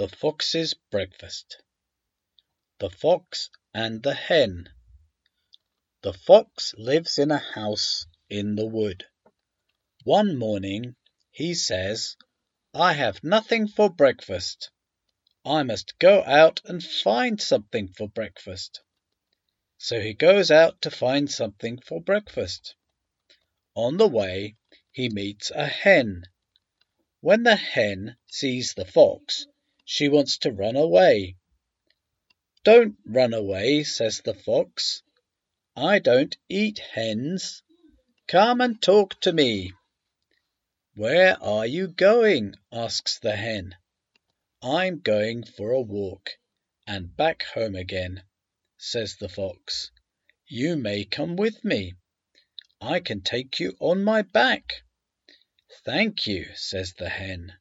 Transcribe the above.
THE FOX'S BREAKFAST THE FOX AND THE HEN The Fox lives in a house in the wood. One morning he says, "I have nothing for breakfast. I must go out and find something for breakfast." So he goes out to find something for breakfast. On the way he meets a hen. When the hen sees the fox she wants to run away. "Don't run away," says the fox, "I don't eat hens. Come and talk to me." "Where are you going?" asks the hen. "I'm going for a walk, and back home again," says the fox. "You may come with me. I can take you on my back." "Thank you," says the hen.